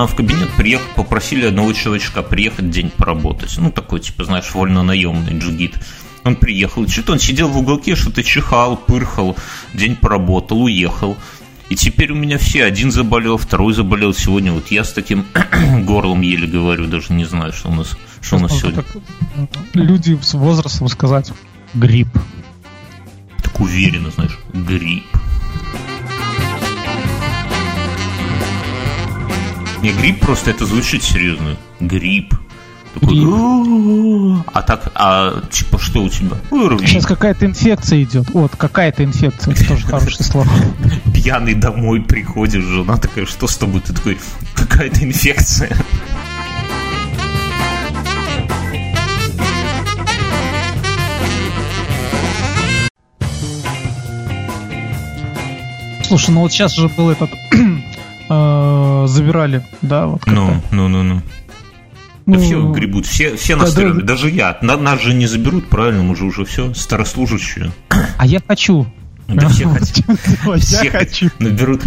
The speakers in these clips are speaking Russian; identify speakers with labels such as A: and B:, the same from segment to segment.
A: нам в кабинет приехал, попросили одного человечка приехать день поработать. Ну, такой, типа, знаешь, вольно-наемный джигит. Он приехал, что-то он сидел в уголке, что-то чихал, пырхал, день поработал, уехал. И теперь у меня все, один заболел, второй заболел сегодня. Вот я с таким горлом еле говорю, даже не знаю, что у нас, что у нас сегодня.
B: люди с возрастом сказать грипп.
A: Так уверенно, знаешь, грипп. Не грипп просто это звучит серьезно. Грипп. Такой, а так, а типа что у тебя?
B: ОРВИ. Сейчас какая-то инфекция идет. Вот, какая-то инфекция, это тоже хорошее слово.
A: Пьяный домой приходишь, жена такая, что с тобой? Ты такой, какая-то инфекция.
B: Слушай, ну вот сейчас же был этот э, забирали, да, вот.
A: Ну, ну, ну, ну. Да ну, все гребут, все, все настроены, да, даже я. На, нас же не заберут, правильно, мы же уже все, старослужащие.
B: А я хочу.
A: Да все хотят. Я хочу. Наберут.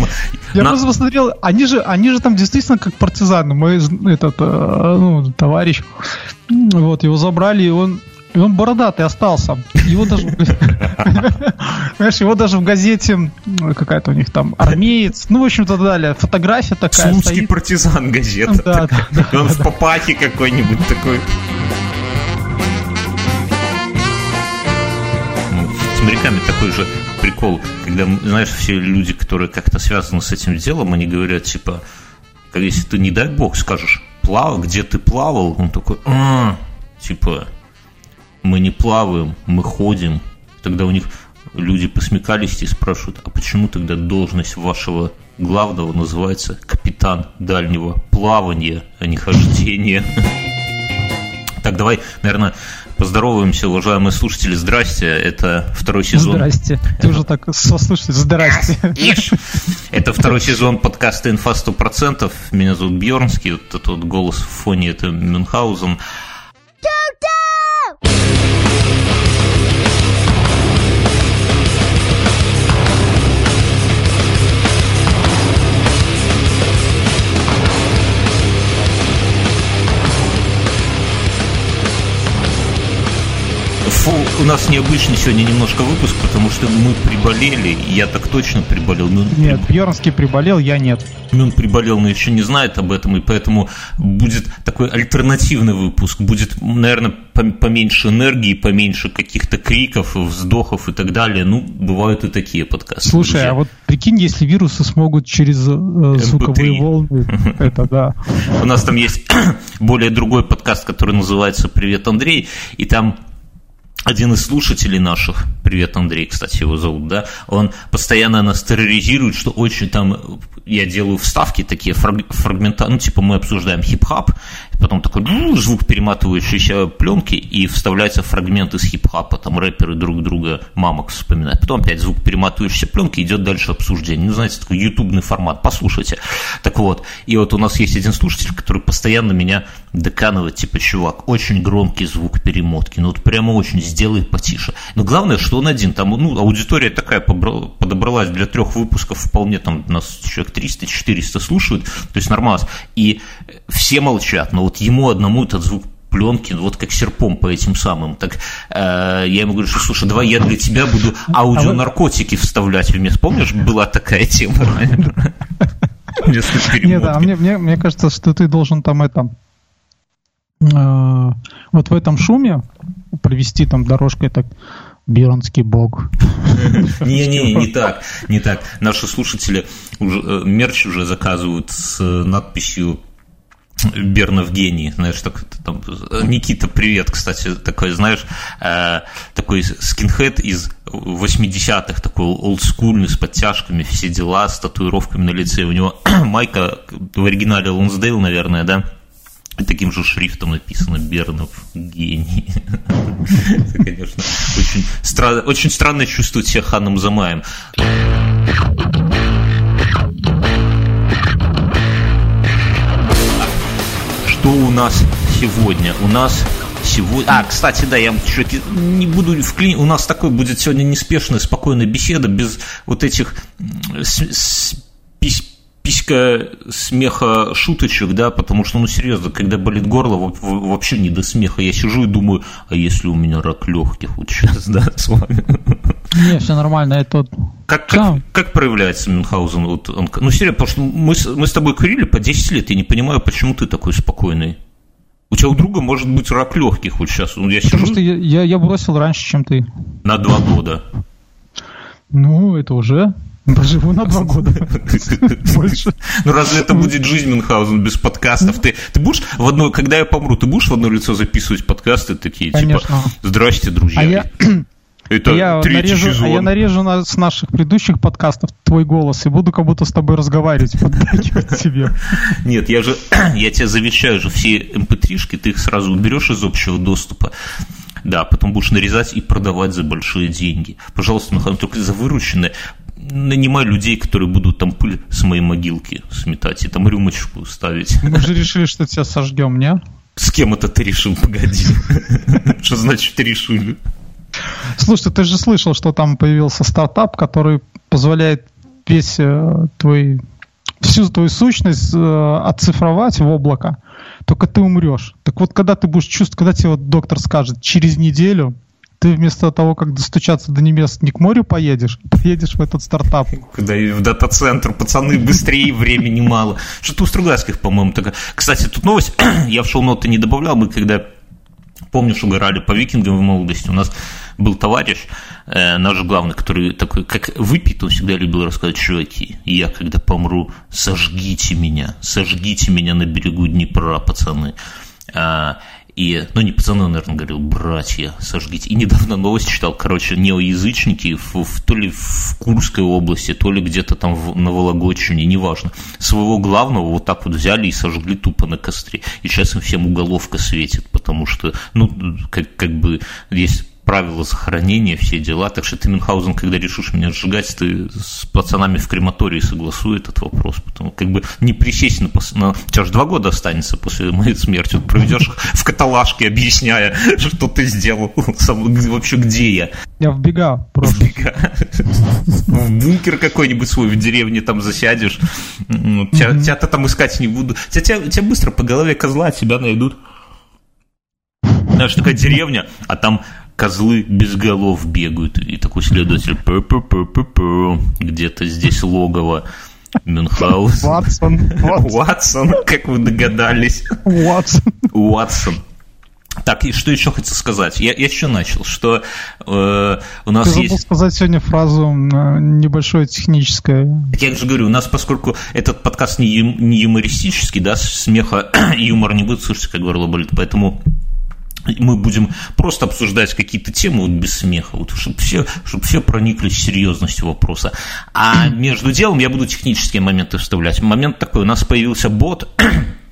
B: Я просто посмотрел, они же, они же там действительно как партизаны. Мой этот, э, ну, товарищ, вот, его забрали, и он и он бородатый остался. Его даже, знаешь, его даже в газете какая-то у них там армеец, ну, в общем-то, далее, фотография такая.
A: Слуцкий партизан газета. Да, да, да, он в папахе какой-нибудь такой. Ну, с моряками такой же прикол, когда, знаешь, все люди, которые как-то связаны с этим делом, они говорят, типа, если ты, не дай бог, скажешь, плавал, где ты плавал, он такой, а, типа, мы не плаваем, мы ходим. Тогда у них люди посмекались и спрашивают, а почему тогда должность вашего главного называется капитан дальнего плавания, а не хождения? Так, давай, наверное, поздороваемся, уважаемые слушатели. Здрасте, это второй сезон.
B: Здрасте. Ты уже так сослушатель. Здрасте.
A: Это второй сезон подкаста «Инфа 100%». Меня зовут Бьернский, вот этот вот голос в фоне – это Мюнхгаузен. Фу, у нас необычный сегодня немножко выпуск, потому что мы приболели. Я так точно приболел.
B: Мюн нет, приб... Бьернский приболел, я нет.
A: Мюн приболел, но еще не знает об этом, и поэтому будет такой альтернативный выпуск. Будет, наверное, поменьше энергии, поменьше каких-то криков, вздохов и так далее. Ну, бывают и такие подкасты.
B: Слушай, друзья. а вот прикинь, если вирусы смогут через э, звуковые волны, это да.
A: У нас там есть более другой подкаст, который называется «Привет, Андрей», и там один из слушателей наших, привет, Андрей, кстати, его зовут, да, он постоянно нас терроризирует, что очень там, я делаю вставки такие фрагмента, ну, типа мы обсуждаем хип-хап, потом такой звук перематывающейся пленки, и вставляется фрагмент из хип-хапа, там рэперы друг друга мамок вспоминают, потом опять звук перематывающейся пленки, идет дальше обсуждение, ну, знаете, такой ютубный формат, послушайте. Так вот, и вот у нас есть один слушатель, который постоянно меня доканывает, типа, чувак, очень громкий звук перемотки, ну, вот прямо очень сделай потише. Но главное, что он один. Там, ну, аудитория такая подобралась для трех выпусков вполне, там нас человек 300-400 слушают, то есть нормально. И все молчат, но вот ему одному этот звук пленки, вот как серпом по этим самым. Так э, я ему говорю, что слушай, давай я для тебя буду аудионаркотики вставлять вместо. Помнишь, была такая тема?
B: Нет, а мне, мне, мне кажется, что ты должен там это э, вот в этом шуме провести там дорожкой так Бирнский бог.
A: Не-не, не так, не так. Наши слушатели э, мерч уже заказывают с надписью Бернов гений, знаешь, так, там, Никита, привет, кстати, такой, знаешь, э, такой скинхед из 80-х, такой олдскульный, с подтяжками, все дела, с татуировками на лице. У него майка в оригинале Лонсдейл, наверное, да, таким же шрифтом написано Бернов гений. Это, конечно, очень, стра... очень странно чувствовать себя Ханом Замаем. Что у нас сегодня? У нас сегодня... А, кстати, да, я чуть не буду вклин... У нас такой будет сегодня неспешная, спокойная беседа, без вот этих. Писька смеха шуточек, да, потому что, ну, серьезно, когда болит горло, вообще не до смеха. Я сижу и думаю, а если у меня рак легких вот сейчас, да, с вами?
B: Не, все нормально, это...
A: Как, как, как проявляется Мюнхгаузен? Вот он, ну, серьезно, потому что мы, мы с тобой курили по 10 лет, я не понимаю, почему ты такой спокойный. У тебя у друга может быть рак легких вот сейчас.
B: Я Потому сижу... что я, я, я бросил раньше, чем ты.
A: На два года.
B: Ну, это уже Проживу на два года.
A: Больше. Ну разве это будет жизнь Мюнхгаузен без подкастов? Ты, ты будешь в одно, когда я помру, ты будешь в одно лицо записывать подкасты такие, типа, Конечно. типа, здрасте, друзья. А я...
B: Это я нарежу, сезон. А я нарежу на, с наших предыдущих подкастов твой голос и буду как будто с тобой разговаривать, поддакивать тебе.
A: Нет, я же, я тебе завещаю же все mp3-шки, эм ты их сразу уберешь из общего доступа. Да, потом будешь нарезать и продавать за большие деньги. Пожалуйста, Михаил, только за вырученное нанимай людей, которые будут там пыль с моей могилки сметать и там рюмочку ставить.
B: Мы же решили, что тебя сожгем, не?
A: С кем это ты решил? Погоди. Что значит решили?
B: Слушай, ты же слышал, что там появился стартап, который позволяет весь э, твой всю твою сущность э, оцифровать в облако, только ты умрешь. Так вот, когда ты будешь чувствовать, когда тебе вот доктор скажет, через неделю ты вместо того, как достучаться до небес, не к морю поедешь, поедешь в этот стартап.
A: Куда в дата-центр, пацаны, быстрее, времени мало. Что-то у Стругацких, по-моему, такая. Кстати, тут новость, я в шоу-ноты не добавлял, мы когда, помнишь, угорали по викингам в молодости, у нас был товарищ, э, наш главный, который такой, как выпит, он всегда любил рассказывать, чуваки, я когда помру, сожгите меня, сожгите меня на берегу Днепра, пацаны. А, и, ну, не пацаны, наверное, говорил, братья, сожгите. И недавно новость читал, короче, неоязычники, в, в, то ли в Курской области, то ли где-то там в, на Вологодчине, неважно. Своего главного вот так вот взяли и сожгли тупо на костре. И сейчас им всем уголовка светит, потому что, ну, как, как бы есть правила захоронения, все дела. Так что ты, Мюнхгаузен, когда решишь меня сжигать, ты с пацанами в крематории согласуй этот вопрос. Потому как бы не присесть на... на... У тебя же два года останется после моей смерти. Вот проведешь в каталажке, объясняя, что ты сделал. Сам, вообще где я?
B: Я в бега просто. В бега.
A: В бункер какой-нибудь свой в деревне там засядешь. Тебя-то там искать не буду. Тебя быстро по голове козла тебя найдут. Знаешь, такая деревня, а там козлы без голов бегают. И такой следователь, где-то здесь логово. Мюнхгаузен.
B: Ватсон.
A: Ватсон, как вы догадались.
B: Ватсон.
A: Ватсон. Так, и что еще хотел сказать? Я, я еще начал, что э, у нас
B: Ты
A: есть...
B: сказать сегодня фразу э, небольшое техническое.
A: Я же говорю, у нас, поскольку этот подкаст не, ю, не юмористический, да, смеха юмор не будет слышать, как горло болит, поэтому мы будем просто обсуждать какие-то темы вот без смеха, вот, чтобы, все, чтобы все прониклись в серьезность вопроса. А между делом я буду технические моменты вставлять. Момент такой, у нас появился бот,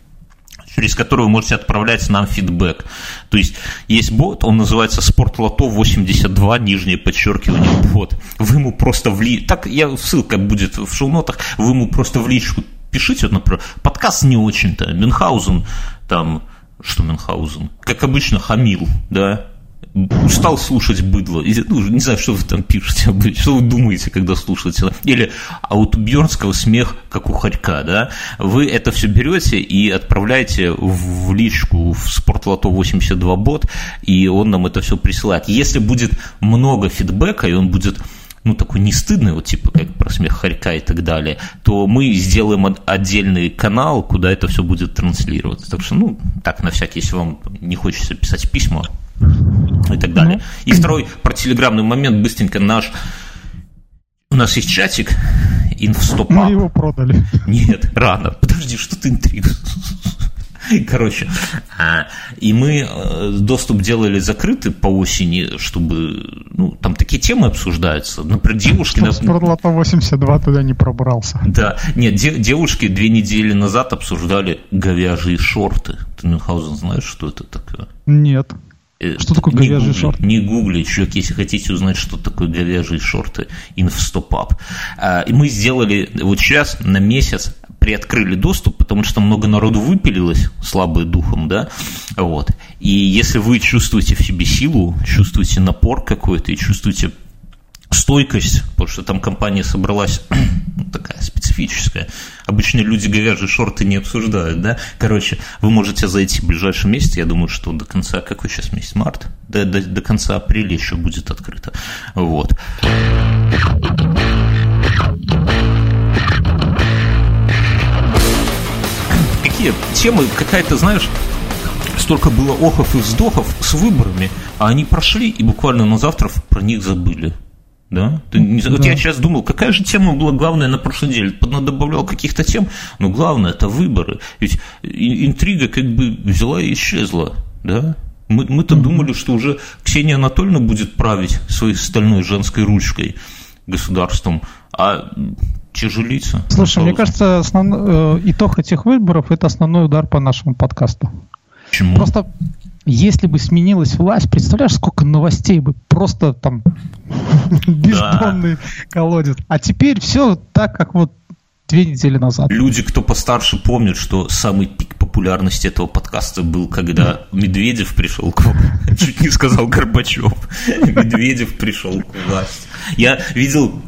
A: через который вы можете отправлять нам фидбэк. То есть есть бот, он называется Спортлото 82, нижнее подчеркивание бот. Вы ему просто в ли... Так, я, ссылка будет в шоу-нотах, вы ему просто в личку пишите, вот, например, подкаст не очень-то, Мюнхгаузен, там, что Мюнхгаузен, как обычно, хамил, да, устал слушать быдло. Ну, не знаю, что вы там пишете, что вы думаете, когда слушаете. Или а у Бьернского смех, как у Харька, да. Вы это все берете и отправляете в личку в Спортлото 82 бот, и он нам это все присылает. Если будет много фидбэка, и он будет ну, такой не стыдный, вот типа как про смех Харька и так далее, то мы сделаем отдельный канал, куда это все будет транслироваться. Так что, ну, так, на всякий, если вам не хочется писать письма и так далее. И второй про телеграмный момент, быстренько наш у нас есть чатик, инфстопап. Мы
B: его продали.
A: Нет, рано. Подожди, что ты интриг? Короче, а, и мы э, доступ делали закрытый по осени, чтобы, ну, там такие темы обсуждаются. Например, девушки... Чтобы
B: Спортлото 82 туда не пробрался.
A: Да, нет, девушки две недели назад обсуждали говяжьи шорты. Ты, Мюнхгаузен, знаешь, что это такое?
B: Нет. Э, что такое
A: не говяжий шорт? Не гугли, чувак, если хотите узнать, что такое говяжьи шорты, инфстопап. А, и мы сделали вот сейчас на месяц приоткрыли доступ, потому что много народу выпилилось, слабые духом, да, вот. И если вы чувствуете в себе силу, чувствуете напор какой-то и чувствуете стойкость, потому что там компания собралась ну, такая специфическая. Обычно люди говяжьи шорты не обсуждают, да? Короче, вы можете зайти в ближайшем месте, я думаю, что до конца, какой сейчас месяц, март? До, до, до конца апреля еще будет открыто. Вот. Какие темы, какая-то, знаешь, столько было охов и вздохов с выборами, а они прошли и буквально на завтра про них забыли. Да? Ты не, да. Вот я сейчас думал, какая же тема была главная на прошлой неделе? Добавлял каких-то тем, но главное это выборы. Ведь интрига как бы взяла и исчезла. Да? Мы, мы-то mm-hmm. думали, что уже Ксения Анатольевна будет править своей стальной женской ручкой государством, а тяжелится.
B: Слушай, мне кажется, основной, э, итог этих выборов это основной удар по нашему подкасту.
A: Почему?
B: Просто если бы сменилась власть, представляешь, сколько новостей бы просто там бездонный колодец. А теперь все так, как вот две недели назад.
A: Люди, кто постарше, помнят, что самый пик популярности этого подкаста был, когда Медведев пришел к Чуть не сказал Горбачев. Медведев пришел к власти. Я видел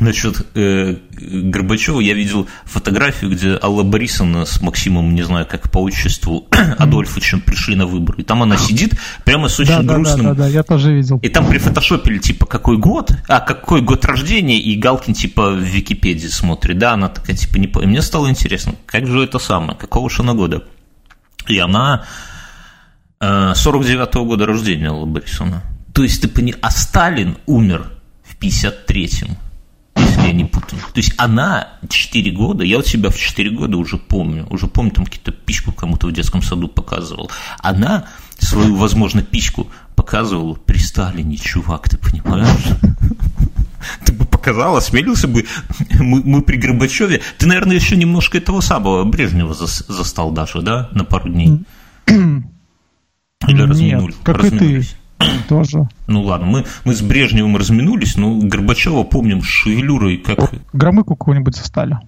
A: Насчет э, Горбачева я видел фотографию, где Алла Борисовна с Максимом, не знаю, как по отчеству, Адольфовичем пришли на выборы. И там она сидит прямо с очень
B: да,
A: грустным...
B: Да, да, да, я тоже видел.
A: И там прифотошопили, типа, какой год, а какой год рождения, и Галкин, типа, в Википедии смотрит. Да, она такая, типа, не... И мне стало интересно, как же это самое, какого же она года? И она э, 49-го года рождения, Алла Борисовна. То есть, ты понимаешь, а Сталин умер в 53-м если я не путаю. То есть она 4 года, я вот себя в 4 года уже помню, уже помню, там какие-то пичку кому-то в детском саду показывал. Она свою, возможно, пичку показывала при Сталине, чувак, ты понимаешь? Ты бы показал, осмелился бы, мы, мы при Горбачеве. Ты, наверное, еще немножко этого самого Брежнева застал даже, да, на пару дней?
B: Или разминулись? Нет, как и ты. Тоже.
A: Ну ладно, мы, мы с Брежневым разминулись, но Горбачева помним с шевелюрой как...
B: Громыку кого-нибудь застали.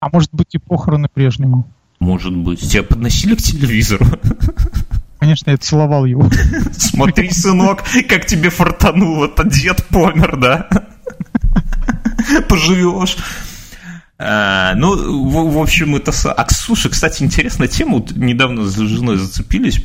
B: А может быть и похороны Брежнева.
A: Может быть. Тебя подносили к телевизору?
B: Конечно, я целовал его.
A: Смотри, сынок, как тебе фартануло-то, дед помер, да? Поживешь. А, ну, в, в общем, это... А, слушай, кстати, интересная тема. Вот недавно с женой зацепились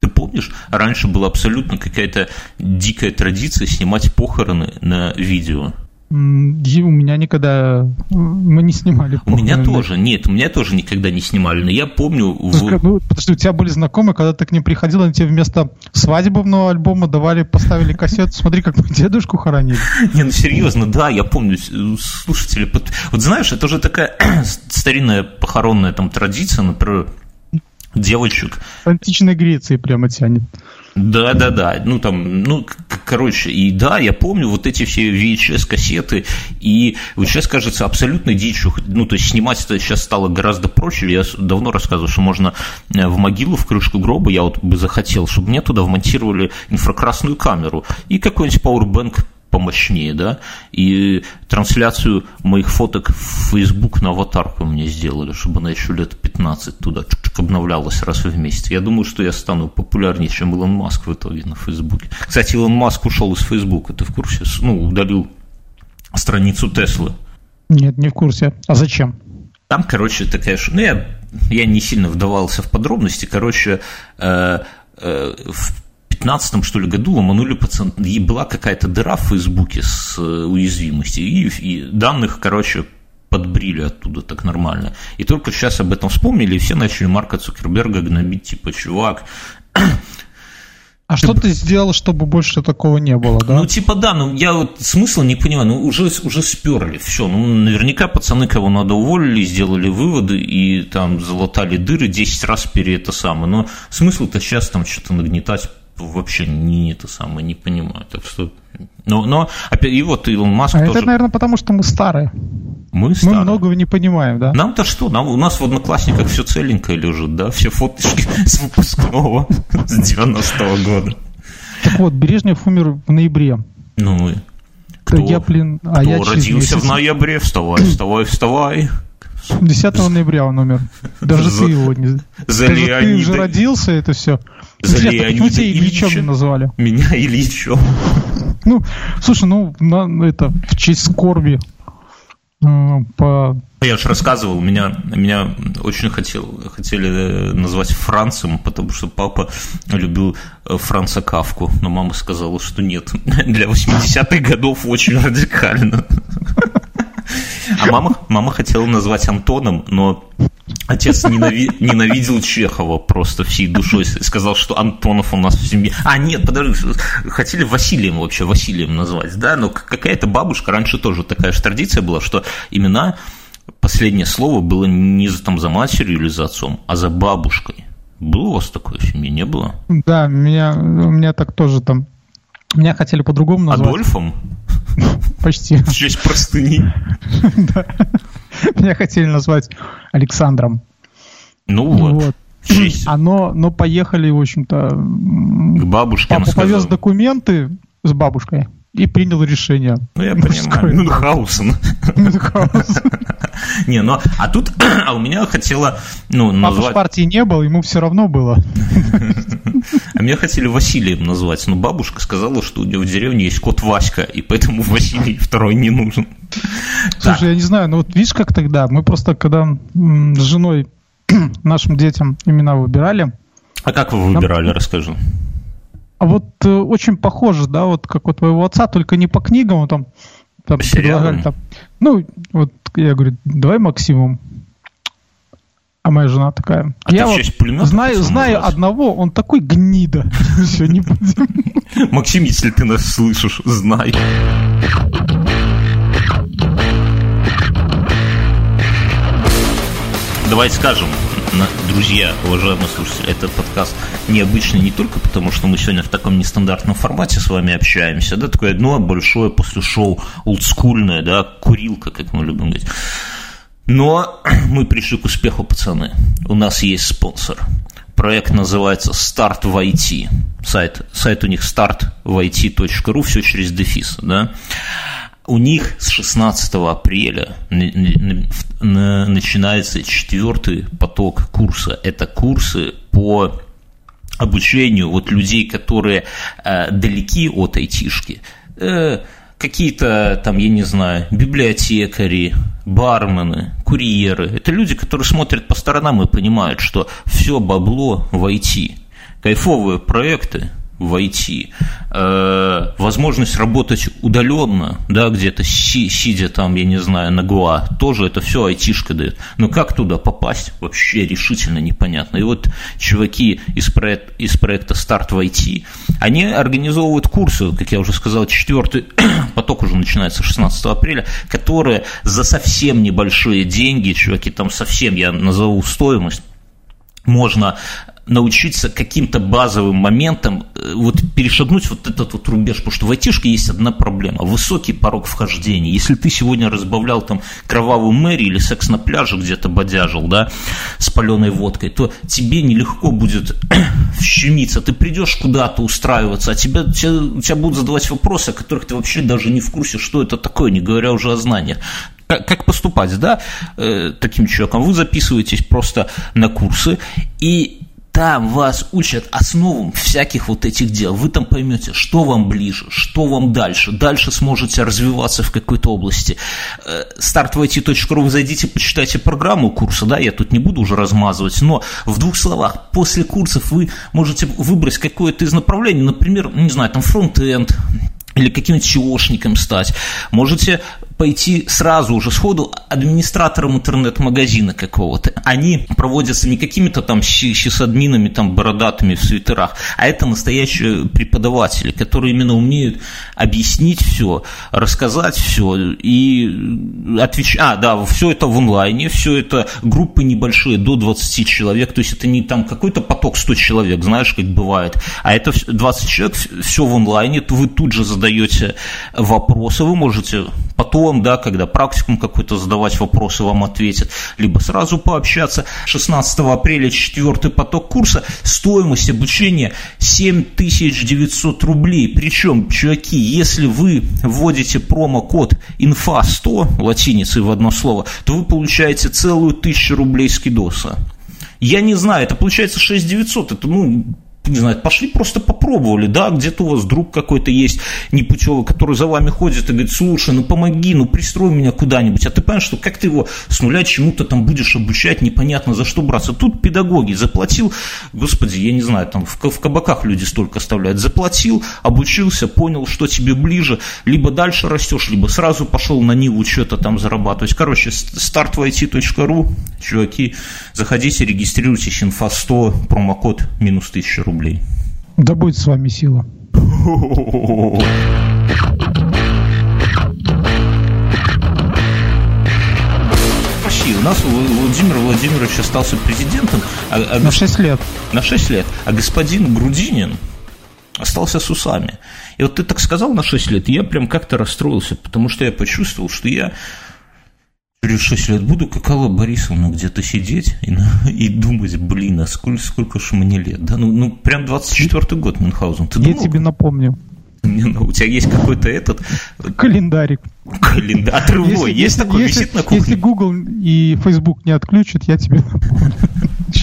A: ты помнишь, раньше была абсолютно какая-то дикая традиция снимать похороны на видео.
B: У меня никогда мы не снимали.
A: Похороны. У меня тоже, нет, у меня тоже никогда не снимали, но я помню.
B: В... Ну, потому что у тебя были знакомые, когда ты к ним приходил, они тебе вместо свадебного альбома давали, поставили кассету, смотри, как мы дедушку хоронили.
A: Не, ну серьезно, да, я помню, слушатели, вот знаешь, это уже такая старинная похоронная там традиция, например, девочек.
B: Античной Греции прямо тянет.
A: Да, да, да. Ну, там, ну, короче, и да, я помню вот эти все VHS-кассеты, и вот сейчас кажется абсолютно дичью. Ну, то есть снимать это сейчас стало гораздо проще. Я давно рассказывал, что можно э, в могилу, в крышку гроба, я вот бы захотел, чтобы мне туда вмонтировали инфракрасную камеру и какой-нибудь пауэрбэнк помощнее, да, и трансляцию моих фоток в Facebook на аватарку мне сделали, чтобы она еще лет 15 туда обновлялась раз в месяц. Я думаю, что я стану популярнее, чем Илон Маск в итоге на Фейсбуке. Кстати, Илон Маск ушел из Фейсбука, ты в курсе? Ну, удалил страницу Теслы.
B: Нет, не в курсе. А зачем?
A: Там, короче, такая... Ну, я, я не сильно вдавался в подробности. Короче, э, э, в 15 что ли, году ломанули пацан, и была какая-то дыра в Фейсбуке с э, уязвимостью, и, и данных, короче, подбрили оттуда так нормально. И только сейчас об этом вспомнили, и все начали Марка Цукерберга гнобить, типа, чувак,
B: а что ты сделал, чтобы больше такого не было, да?
A: Ну, типа, да, ну я вот смысла не понимаю, ну уже, уже сперли, все. Ну, наверняка пацаны, кого надо уволили, сделали выводы и там залатали дыры 10 раз перед это самое. Но смысл-то сейчас там что-то нагнетать вообще не это самое, не понимаю. Так что, но, но опять, и вот Илон Маск
B: а
A: тоже...
B: Это, наверное, потому что мы старые.
A: Мы, старые.
B: мы многого не понимаем, да?
A: Нам-то что? Нам, у нас в Одноклассниках все целенькое лежит, да? Все фоточки с выпускного с 90-го года.
B: Так вот, Брежнев умер в ноябре.
A: Ну, кто,
B: я, блин,
A: а кто я родился в ноябре? Вставай, вставай, вставай.
B: 10 ноября он умер. Даже ты его не...
A: За
B: ты, ты же родился, это все.
A: За Леонида
B: Ильичом не назвали?
A: Меня Ильичом.
B: Ну, слушай, ну, на, это в честь скорби
A: по... Я же рассказывал, меня, меня очень хотел, хотели э, назвать Францем, потому что папа любил э, Франца Кавку, но мама сказала, что нет. Для 80-х годов очень радикально. А мама, мама хотела назвать Антоном, но Отец ненави... ненавидел Чехова просто всей душой. Сказал, что Антонов у нас в семье. А, нет, подожди, хотели Василием вообще, Василием назвать, да? Но какая-то бабушка, раньше тоже такая же традиция была, что имена, последнее слово было не за, там, за матерью или за отцом, а за бабушкой. Было у вас такое в семье, не было?
B: Да, меня, у меня так тоже там меня хотели по-другому назвать.
A: Адольфом?
B: Почти.
A: В честь простыни? Да.
B: Меня хотели назвать Александром.
A: Ну вот.
B: Оно, но поехали, в общем-то...
A: К бабушке
B: Папа повез документы с бабушкой и принял решение.
A: Ну, я понимаю. Мюнхгаузен. Мюнхгаузен. Не, ну, а тут, а у меня хотела, ну,
B: назвать... Папа в партии не был, ему все равно было.
A: А меня хотели Василием назвать, но бабушка сказала, что у нее в деревне есть кот Васька, и поэтому Василий второй не нужен.
B: Слушай, я не знаю, ну вот видишь, как тогда, мы просто, когда с женой нашим детям имена выбирали...
A: А как вы выбирали, нам... расскажи.
B: А вот э, очень похоже, да, вот как у твоего отца, только не по книгам, там, там предлагали там. Ну, вот я говорю, давай Максимум. А моя жена такая. А я вот знаю, знаю одного, он такой гнида. Все, не будем.
A: Максим, если ты нас слышишь, знай. Давай скажем, друзья, уважаемые слушатели, этот подкаст необычный не только потому, что мы сегодня в таком нестандартном формате с вами общаемся, да, такое одно большое после шоу олдскульное, да, курилка, как мы любим говорить. Но мы пришли к успеху, пацаны. У нас есть спонсор. Проект называется «Старт в IT». Сайт, сайт у них startvit.ru, все через дефис, да у них с 16 апреля начинается четвертый поток курса. Это курсы по обучению вот людей, которые э, далеки от айтишки. Э, какие-то там, я не знаю, библиотекари, бармены, курьеры. Это люди, которые смотрят по сторонам и понимают, что все бабло в IT. Кайфовые проекты, войти, э, возможность работать удаленно, да, где-то си, сидя там, я не знаю, на ГУА, тоже это все айтишка дает. Но как туда попасть, вообще решительно непонятно. И вот чуваки из, проект, из проекта «Старт в IT», они организовывают курсы, как я уже сказал, четвертый поток уже начинается 16 апреля, которые за совсем небольшие деньги, чуваки, там совсем, я назову стоимость, можно научиться каким-то базовым моментам э, вот перешагнуть вот этот вот рубеж, потому что в айтишке есть одна проблема – высокий порог вхождения. Если ты сегодня разбавлял там кровавую Мэри или секс на пляже где-то бодяжил, да, с паленой водкой, то тебе нелегко будет вщемиться. Ты придешь куда-то устраиваться, а тебя, тебя, тебя будут задавать вопросы, о которых ты вообще даже не в курсе, что это такое, не говоря уже о знаниях как поступать, да, э, таким человеком. Вы записываетесь просто на курсы, и там вас учат основам всяких вот этих дел. Вы там поймете, что вам ближе, что вам дальше. Дальше сможете развиваться в какой-то области. Startvit.ru вы зайдите, почитайте программу курса, да, я тут не буду уже размазывать, но в двух словах, после курсов вы можете выбрать какое-то из направлений, например, не знаю, там фронт-энд, или каким-нибудь чего стать. Можете пойти сразу уже сходу администратором интернет-магазина какого-то. Они проводятся не какими-то там сисадминами, там бородатыми в свитерах, а это настоящие преподаватели, которые именно умеют объяснить все, рассказать все и отвечать. А, да, все это в онлайне, все это группы небольшие, до 20 человек, то есть это не там какой-то поток 100 человек, знаешь, как бывает, а это 20 человек, все в онлайне, вы тут же задаете вопросы, вы можете потом да, когда практикум какой-то задавать вопросы вам ответят, либо сразу пообщаться. 16 апреля четвертый поток курса, стоимость обучения 7900 рублей. Причем, чуваки, если вы вводите промокод инфа100, латиницей в одно слово, то вы получаете целую тысячу рублей скидоса. Я не знаю, это получается 6900, это, ну, не знаю, пошли просто попробовали, да, где-то у вас друг какой-то есть непутевый, который за вами ходит и говорит, слушай, ну помоги, ну пристрой меня куда-нибудь, а ты понимаешь, что как ты его с нуля чему-то там будешь обучать, непонятно за что браться. Тут педагоги заплатил, господи, я не знаю, там в, в кабаках люди столько оставляют, заплатил, обучился, понял, что тебе ближе, либо дальше растешь, либо сразу пошел на Ниву что-то там зарабатывать. Короче, старт в it.ru, чуваки, заходите, регистрируйтесь, инфа 100, промокод минус 1000 рублей.
B: Да будет с вами сила.
A: Почти. У нас Владимир Владимирович остался президентом.
B: А, а, на 6 лет.
A: На 6 лет. А господин Грудинин остался с усами. И вот ты так сказал на 6 лет, и я прям как-то расстроился, потому что я почувствовал, что я через 6 лет буду как Алла Борисовна где-то сидеть и, и думать, блин, а сколько, сколько ж мне лет? Да, ну, ну прям 24-й год Мюнхгаузен.
B: Ты я думал? тебе напомню.
A: Ну, у тебя есть какой-то этот...
B: Календарик.
A: Календарь. Отрывной. Если, есть такой, если, висит на кухне?
B: Если Google и Facebook не отключат, я тебе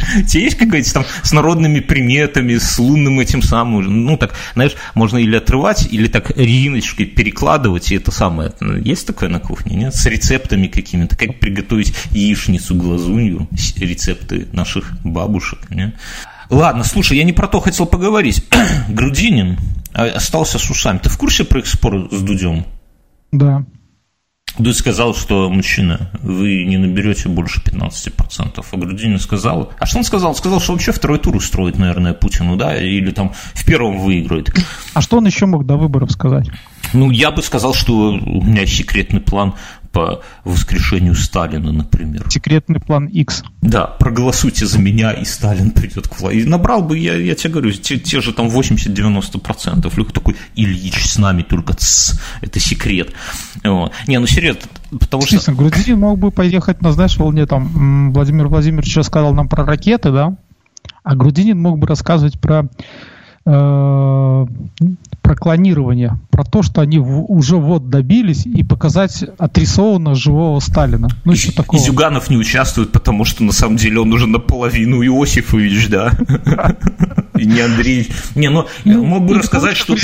A: тебя есть какая-то там с народными приметами, с лунным этим самым? Ну, так, знаешь, можно или отрывать, или так резиночкой перекладывать, и это самое. Есть такое на кухне, нет? С рецептами какими-то. Как приготовить яичницу глазунью, рецепты наших бабушек, нет? Ладно, слушай, я не про то хотел поговорить. Грудинин остался с усами. Ты в курсе про их спор с Дудем?
B: Да.
A: Дудь сказал, что мужчина, вы не наберете больше 15%. А Грудинин сказал... А что он сказал? Он сказал, что вообще второй тур устроит, наверное, Путину, да? Или там в первом выиграет.
B: А что он еще мог до выборов сказать?
A: Ну, я бы сказал, что у меня секретный план по воскрешению Сталина, например.
B: Секретный план X.
A: Да, проголосуйте за меня, и Сталин придет к власти. И набрал бы, я, я тебе говорю, те, те же там 80-90%. Люк такой, Ильич с нами, только тс, это секрет. Вот. Не, ну серьезно, потому что... Честно,
B: Грузин мог бы поехать на, знаешь, волне там, Владимир Владимирович рассказал нам про ракеты, да? А Грудинин мог бы рассказывать про э, про клонирование, про то, что они в, уже вот добились, и показать отрисованно живого Сталина.
A: Ну, еще такого. И Зюганов не участвует, потому что на самом деле он уже наполовину Иосифович, да. И не Андрей. Не, ну, ну мог бы рассказать, что...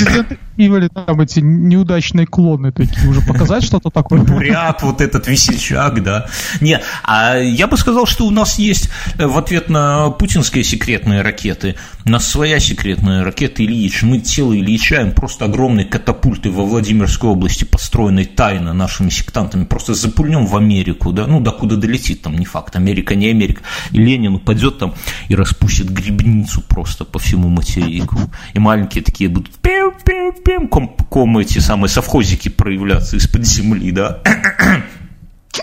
B: Ивали там эти неудачные клоны такие, уже показать что-то такое.
A: Бурят, вот этот весельчак, да. Не, а я бы сказал, что у нас есть э, в ответ на путинские секретные ракеты, у нас своя секретная ракета Ильич. Мы тело Ильича просто огромные катапульты во Владимирской области, построенной тайно нашими сектантами, просто запульнем в Америку, да, ну, докуда долетит, там, не факт, Америка, не Америка, и Ленин упадет там и распустит грибницу просто по всему материку, и маленькие такие будут пим-пим-пим, ком, ком эти самые совхозики проявляться из-под земли, да,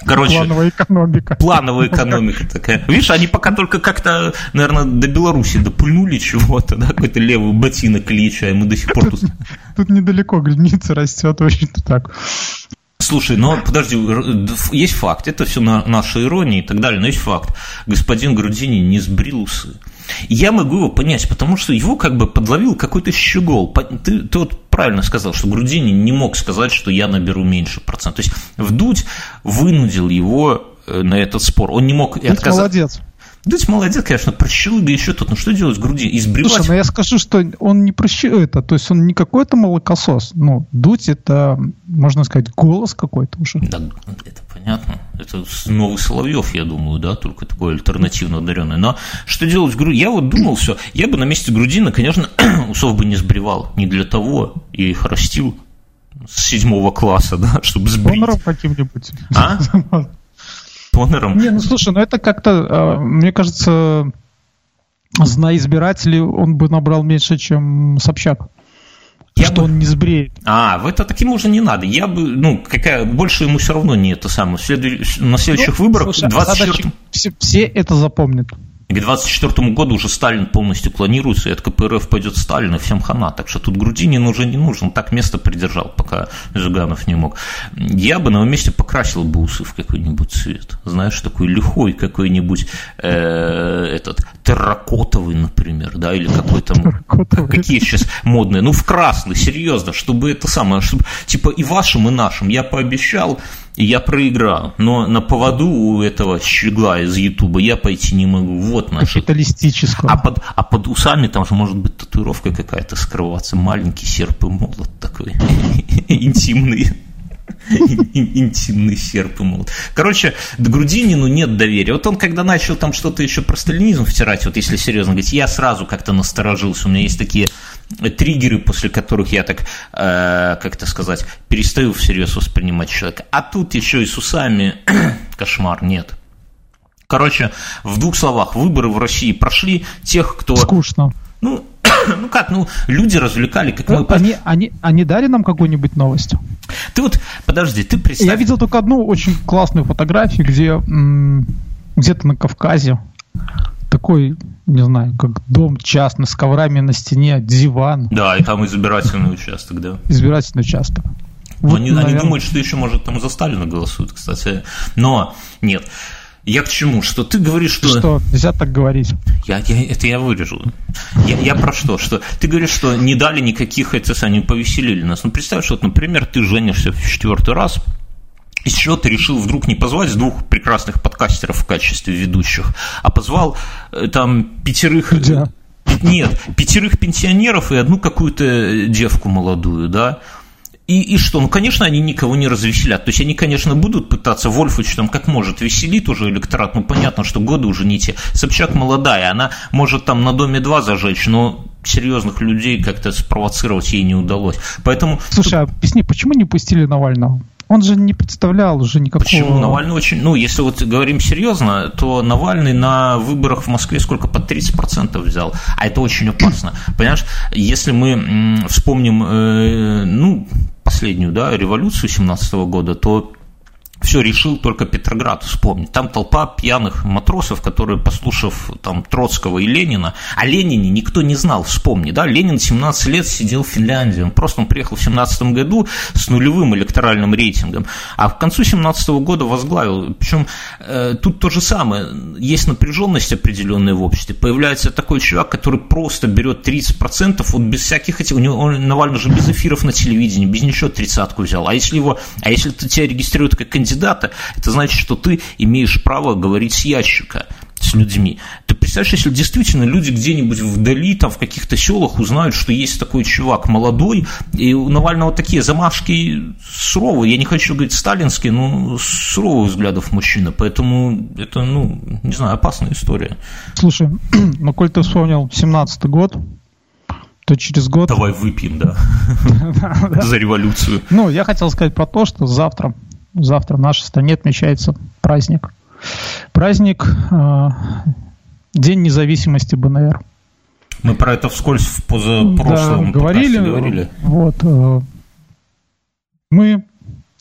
B: Короче, плановая экономика.
A: Плановая экономика такая. Видишь, они пока только как-то, наверное, до Беларуси допульнули чего-то, да, какой-то левый ботинок Ильича, и мы до сих пор
B: тут... Тут недалеко граница растет, очень-то так.
A: Слушай, но подожди, есть факт, это все на наша ирония и так далее, но есть факт. Господин Грудини не сбрил усы. Я могу его понять, потому что его как бы подловил какой-то щегол. Ты, ты вот правильно сказал, что Грудини не мог сказать, что я наберу меньше процент. То есть Вдудь вынудил его э, на этот спор. Он не мог и
B: отказаться. молодец.
A: Дудь молодец, конечно, прощил бы еще тут. Ну что делать с груди? Избривать?
B: Слушай, ну я скажу, что он не прощил это. То есть он не какой-то молокосос. Ну, Дудь это, можно сказать, голос какой-то уже.
A: Да, это понятно. Это новый Соловьев, я думаю, да, только такой альтернативно одаренный. Но что делать с груди? Я вот думал все. Я бы на месте Грудина, конечно, усов бы не сбривал. Не для того и их растил с седьмого класса, да, чтобы сбрить. Донором
B: каким-нибудь.
A: А? Тонером.
B: Не, ну слушай, ну это как-то, а, мне кажется, зная избирателей, он бы набрал меньше, чем Собчак. Я что бы... он не сбреет.
A: А, в это таким уже не надо. Я бы, ну, какая, больше ему все равно не это самое. Следу... На следующих ну, выборах, слушай, 24
B: все, все это запомнят.
A: И к 24 году уже Сталин полностью клонируется, и от КПРФ пойдет Сталин, и всем хана. Так что тут Грудинин уже не нужен. Так место придержал, пока Зюганов не мог. Я бы на его месте покрасил бы усы в какой-нибудь цвет. Знаешь, такой лихой какой-нибудь э, этот терракотовый, например, да, или какой то Какие сейчас модные? Ну, в красный, серьезно, чтобы это самое, чтобы, типа и вашим, и нашим. Я пообещал, и я проиграл. Но на поводу у этого щегла из Ютуба я пойти не могу. Вот наш.
B: Капиталистического.
A: А под, а под усами там же может быть татуировка какая-то скрываться, маленький серп и молот такой, интимный. Интимный серп молот. Короче, Грудинину нет доверия. Вот он, когда начал там что-то еще про сталинизм втирать, вот если серьезно говорить, я сразу как-то насторожился. У меня есть такие триггеры, после которых я так, э, как это сказать, перестаю всерьез воспринимать человека. А тут еще и с усами кошмар, нет. Короче, в двух словах, выборы в России прошли. Тех, кто...
B: Скучно.
A: Ну, ну как, ну, люди развлекали, как мы...
B: Они, они, они дали нам какую-нибудь новость?
A: Ты вот, подожди, ты представь...
B: Я видел только одну очень классную фотографию, где где-то на Кавказе такой, не знаю, как дом частный с коврами на стене, диван.
A: Да, и там избирательный участок, да.
B: Избирательный участок.
A: Вот, они, наверное... они думают, что еще, может, там за Сталина голосуют, кстати. Но нет. Я к чему? Что ты говоришь, что...
B: Что, нельзя так говорить.
A: Я, я, это я вырежу. Я, я про что? Что ты говоришь, что не дали никаких этих, они повеселили нас. Ну, представь, что, вот, например, ты женишься в четвертый раз, из чего ты решил вдруг не позвать двух прекрасных подкастеров в качестве ведущих, а позвал э, там пятерых...
B: Да.
A: Нет, пятерых пенсионеров и одну какую-то девку молодую, да? И, и что? Ну, конечно, они никого не развеселят. То есть они, конечно, будут пытаться, Вольфович там как может веселит уже электорат, ну, понятно, что годы уже не те. Собчак молодая, она может там на Доме 2 зажечь, но серьезных людей как-то спровоцировать ей не удалось. Поэтому...
B: Слушай, а объясни, почему не пустили Навального? Он же не представлял уже никакого...
A: Почему? Навальный очень... Ну, если вот говорим серьезно, то Навальный на выборах в Москве сколько? Под 30% взял. А это очень опасно. Понимаешь, если мы вспомним, э, ну, последнюю, да, революцию 17 года, то все решил только Петроград вспомнить. Там толпа пьяных матросов, которые, послушав там Троцкого и Ленина, о Ленине никто не знал, вспомни, да, Ленин 17 лет сидел в Финляндии, он просто он приехал в 17 году с нулевым электоральным рейтингом, а к концу 17 года возглавил, причем э, тут то же самое, есть напряженность определенная в обществе, появляется такой чувак, который просто берет 30%, вот без всяких этих, у него он, Навальный же без эфиров на телевидении, без ничего тридцатку взял, а если его, а если тебя регистрируют как кандидат кандидата, это значит, что ты имеешь право говорить с ящика с людьми. Ты представляешь, если действительно люди где-нибудь вдали, там в каких-то селах узнают, что есть такой чувак молодой, и у Навального такие замашки суровые, я не хочу говорить сталинские, но суровых взглядов мужчина, поэтому это, ну, не знаю, опасная история.
B: Слушай, ну, коль ты вспомнил 17-й год, то через год...
A: Давай выпьем, да, за революцию.
B: Ну, я хотел сказать про то, что завтра завтра в нашей стране отмечается праздник. Праздник э, День независимости БНР.
A: Мы про это вскользь в позапрошлом
B: да, говорили, говорили. Вот, э, мы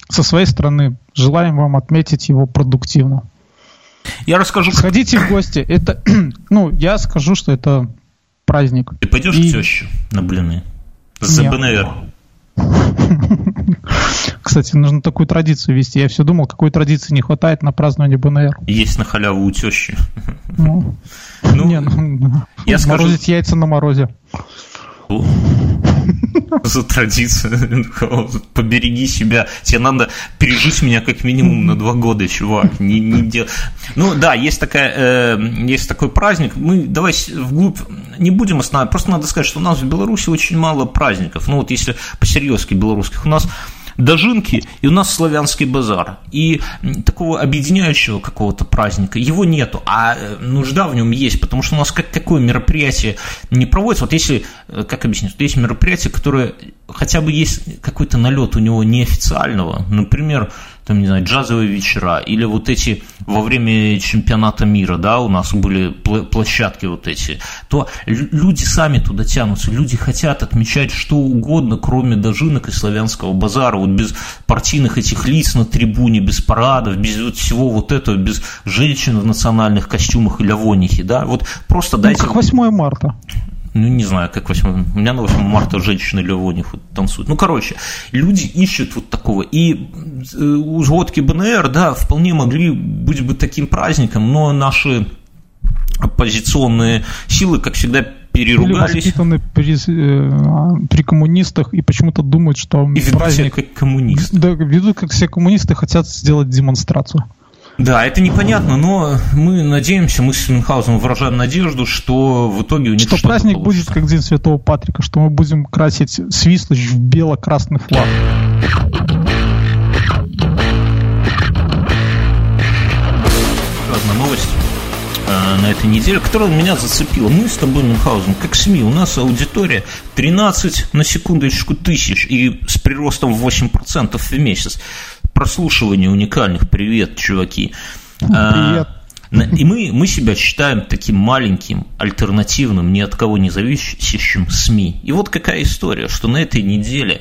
B: со своей стороны желаем вам отметить его продуктивно.
A: Я расскажу.
B: Сходите в гости. Это, ну, я скажу, что это праздник.
A: Ты пойдешь И... к теще на блины? За Нет. БНР.
B: Кстати, нужно такую традицию вести. Я все думал, какой традиции не хватает на празднование БНР.
A: Есть на халяву у тещи.
B: Ну, ну не, ну, я морозить скажу... яйца на морозе.
A: За традицию. Побереги себя. Тебе надо пережить меня как минимум на два года, чувак. Не, не дел... Ну да, есть, такая, э, есть такой праздник. Мы давай вглубь не будем останавливаться. Просто надо сказать, что у нас в Беларуси очень мало праздников. Ну вот если по-серьезки белорусских. У нас дожинки, и у нас славянский базар. И такого объединяющего какого-то праздника, его нету, а э, нужда в нем есть, потому что у нас как какое мероприятие не проводится. Вот если, э, как объяснить, есть мероприятие, которое хотя бы есть какой-то налет у него неофициального, например, там, не знаю, джазовые вечера, или вот эти во время чемпионата мира, да, у нас были площадки вот эти, то люди сами туда тянутся, люди хотят отмечать что угодно, кроме дожинок и славянского базара, вот без партийных этих лиц на трибуне, без парадов, без вот всего вот этого, без женщин в национальных костюмах или авонихи, да, вот просто дайте...
B: Ну, как 8 марта
A: ну, не знаю, как 8... У меня на 8 марта женщины Левоних вот танцуют. Ну, короче, люди ищут вот такого. И э, узгодки БНР, да, вполне могли быть бы таким праздником, но наши оппозиционные силы, как всегда, переругались.
B: Воспитаны при, э, при коммунистах и почему-то думают, что
A: и ведут праздник... себя как коммунисты.
B: Да, ведут как все коммунисты, хотят сделать демонстрацию.
A: Да, это непонятно, но мы надеемся, мы с Мюнхгаузеном выражаем надежду, что в итоге у них
B: Что праздник получится. будет как День Святого Патрика, что мы будем красить свислочь в бело-красный флаг.
A: На этой неделе, которая меня зацепила. Мы с тобой, Мюнхгаузен, как СМИ, у нас аудитория 13, на секундочку, тысяч и с приростом в 8% в месяц прослушивания уникальных. Привет, чуваки.
B: Привет.
A: И мы, мы себя считаем таким маленьким, альтернативным, ни от кого не зависящим СМИ. И вот какая история, что на этой неделе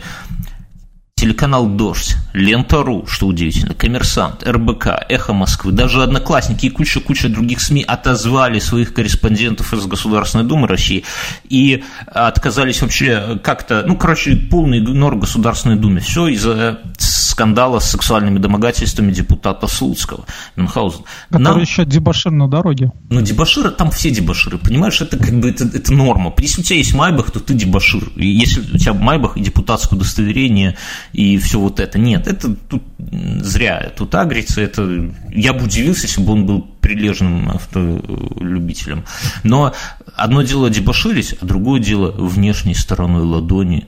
A: телеканал «Дождь», Лента.ру, что удивительно, Коммерсант, РБК, Эхо Москвы, даже Одноклассники и куча-куча других СМИ отозвали своих корреспондентов из Государственной Думы России и отказались вообще как-то, ну, короче, полный игнор Государственной Думе. Все из-за скандала с сексуальными домогательствами депутата Слуцкого, Мюнхгаузен.
B: Который Нам... еще дебашир на дороге.
A: Ну, дебаширы, там все дебаширы, понимаешь, это как бы, это, это норма. Если у тебя есть Майбах, то ты дебашир. Если у тебя Майбах и депутатское удостоверение и все вот это. Нет, это тут зря тут агрится. Это, я бы удивился, если бы он был прилежным автолюбителем. Но одно дело дебоширить, а другое дело внешней стороной ладони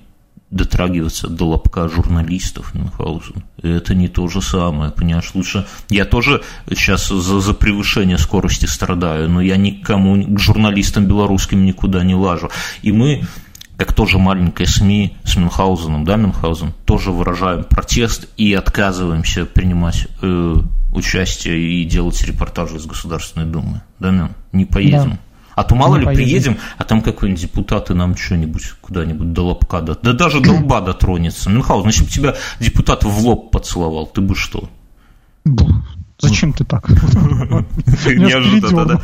A: дотрагиваться до лобка журналистов Мюнхгаузен. Это не то же самое, понимаешь? Лучше... Я тоже сейчас за, за превышение скорости страдаю, но я никому, к журналистам белорусским никуда не лажу. И мы как тоже маленькая СМИ с Мюнхгаузеном, да, Мюнхгаузен, тоже выражаем протест и отказываемся принимать э, участие и делать репортажи из Государственной Думы. Да, Мюн? Не поедем. Да. А то мало не ли поедем. приедем, а там какой-нибудь депутат и нам что-нибудь куда-нибудь до лобка, да, да даже до лба дотронется. Мюнхгаузен, если бы тебя депутат в лоб поцеловал, ты бы что?
B: Зачем ты так?
A: Неожиданно, да?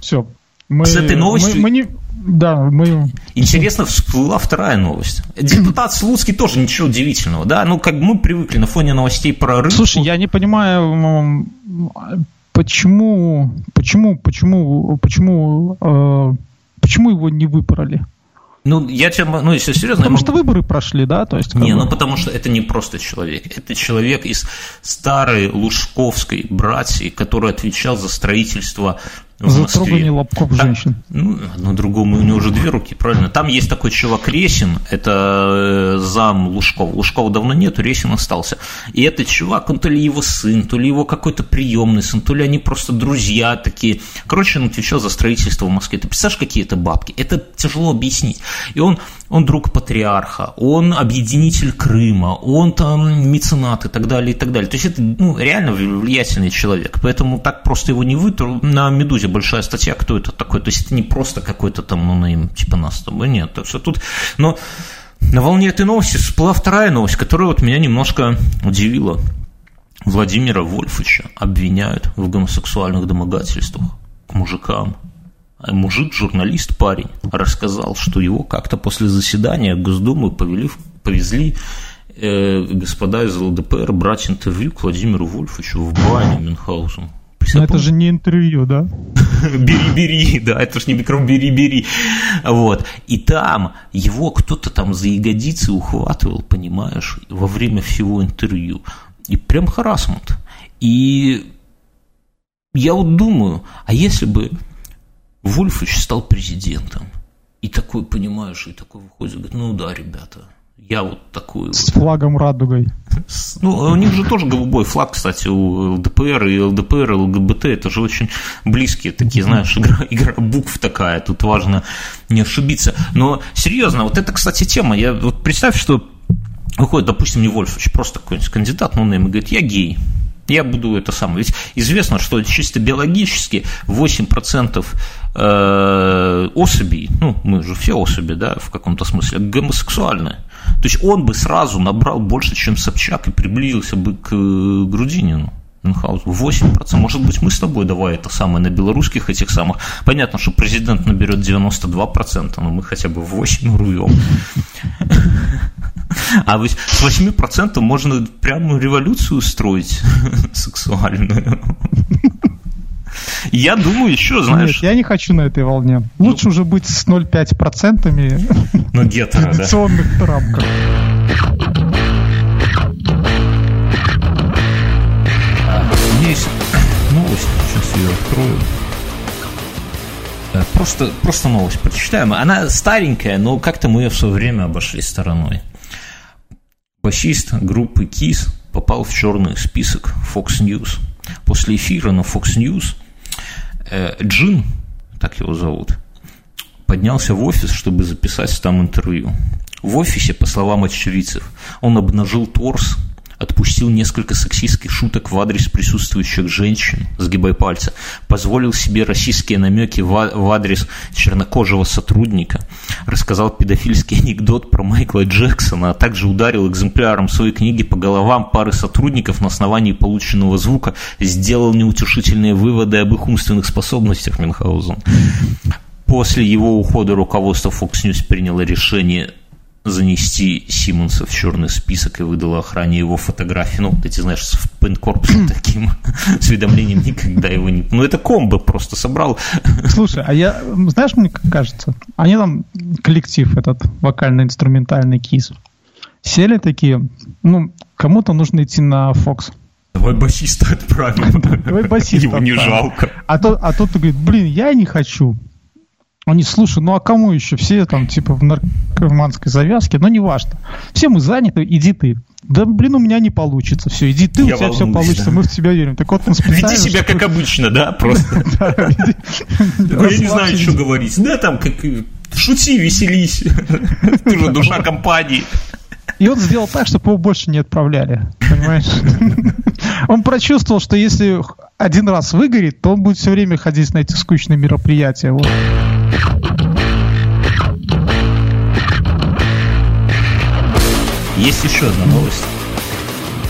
B: Все.
A: С этой новостью...
B: Мы не да, мы...
A: Интересно всплыла вторая новость. Депутат Слуцкий тоже ничего удивительного, да? Ну, как мы привыкли на фоне новостей про рыбу.
B: Слушай, я не понимаю, почему, почему, почему, почему, э, почему его не выпороли?
A: Ну, я тебе, ну, если серьезно...
B: Потому могу... что выборы прошли, да? То есть,
A: не, бы... ну, потому что это не просто человек. Это человек из старой Лужковской братьи, который отвечал за строительство
B: за трогание лобков да, женщин.
A: Ну, одно другому у него уже две руки, правильно. Там есть такой чувак Ресин, это э, зам Лужкова. Лужкова давно нету, Ресин остался. И этот чувак, он то ли его сын, то ли его какой-то приемный сын, то ли они просто друзья такие. Короче, он отвечал за строительство в Москве. Ты представляешь, какие это бабки? Это тяжело объяснить. И он, он друг патриарха, он объединитель Крыма, он там меценат и так далее, и так далее. То есть это ну, реально влиятельный человек. Поэтому так просто его не вытру на «Медузе» большая статья, кто это такой. То есть это не просто какой-то там, ну, наим, типа нас с тобой, нет. Так что тут, но на волне этой новости всплыла вторая новость, которая вот меня немножко удивила. Владимира Вольфовича обвиняют в гомосексуальных домогательствах к мужикам. Мужик, журналист, парень, рассказал, что его как-то после заседания Госдумы повели, повезли э, господа из ЛДПР брать интервью к Владимиру Вольфовичу в баню Мюнхгаузен.
B: Но это же не интервью, да?
A: Бери-бери, да, это же не микрофон, бери-бери. Вот. И там его кто-то там за ягодицы ухватывал, понимаешь, во время всего интервью. И прям харасмент. И я вот думаю, а если бы Вольфович стал президентом, и такой, понимаешь, и такой выходит, говорит, ну да, ребята, я вот такую...
B: С флагом радугой.
A: Ну, у них же тоже голубой флаг, кстати, у ЛДПР и ЛДПР, и ЛГБТ, это же очень близкие такие, знаешь, игра, игра букв такая, тут важно не ошибиться. Но серьезно, вот это, кстати, тема, я вот представь, что выходит, допустим, не Вольфович, просто какой-нибудь кандидат, ну, и говорит, я гей, я буду это самое. Ведь известно, что чисто биологически 8% э, особей, ну, мы же все особи, да, в каком-то смысле, гомосексуальные. То есть он бы сразу набрал больше, чем Собчак, и приблизился бы к э, Грудинину. Мюнхгаузу 8%. Может быть, мы с тобой давай это самое на белорусских этих самых. Понятно, что президент наберет 92%, но мы хотя бы 8 рвем. А ведь с 8% можно прямо революцию устроить сексуальную. Я думаю, еще, знаешь... Нет,
B: я не хочу на этой волне. Лучше ну, уже быть с 0,5%
A: ну, гетера,
B: традиционных
A: да.
B: рамках.
A: Есть новость, сейчас ее открою. Э, просто, просто новость прочитаем. Она старенькая, но как-то мы ее в свое время обошли стороной. Басист группы KISS попал в черный список Fox News. После эфира на Fox News э, Джин, так его зовут, поднялся в офис, чтобы записать там интервью. В офисе, по словам очевидцев, он обнажил торс отпустил несколько сексистских шуток в адрес присутствующих женщин, сгибай пальцы, позволил себе российские намеки в адрес чернокожего сотрудника, рассказал педофильский анекдот про Майкла Джексона, а также ударил экземпляром своей книги по головам пары сотрудников на основании полученного звука, сделал неутешительные выводы об их умственных способностях Мюнхгаузен. После его ухода руководство Fox News приняло решение занести Симмонса в черный список и выдала охране его фотографии. Ну, эти, знаешь, с пенкорпусом таким, с уведомлением никогда его не... Ну, это комбо просто собрал.
B: Слушай, а я, знаешь, мне как кажется, они там, коллектив этот, вокально-инструментальный кис, сели такие, ну, кому-то нужно идти на Fox.
A: Давай басиста отправим.
B: Давай басиста
A: Его не жалко.
B: А тот, а тот говорит, блин, я не хочу. Они, слушай, ну а кому еще? Все там типа в наркоманской завязке, но не важно. Все мы заняты, иди ты. Да, блин, у меня не получится. Все, иди ты, Я у тебя волнуюсь, все получится, да. мы в тебя верим. Так вот он
A: специально... Веди себя как обычно, да, просто. Я не знаю, что говорить. Да, там, как шути, веселись. Ты же душа компании.
B: И он сделал так, чтобы его больше не отправляли. Понимаешь? Он прочувствовал, что если один раз выгорит, то он будет все время ходить на эти скучные мероприятия. Вот.
A: Есть еще одна новость.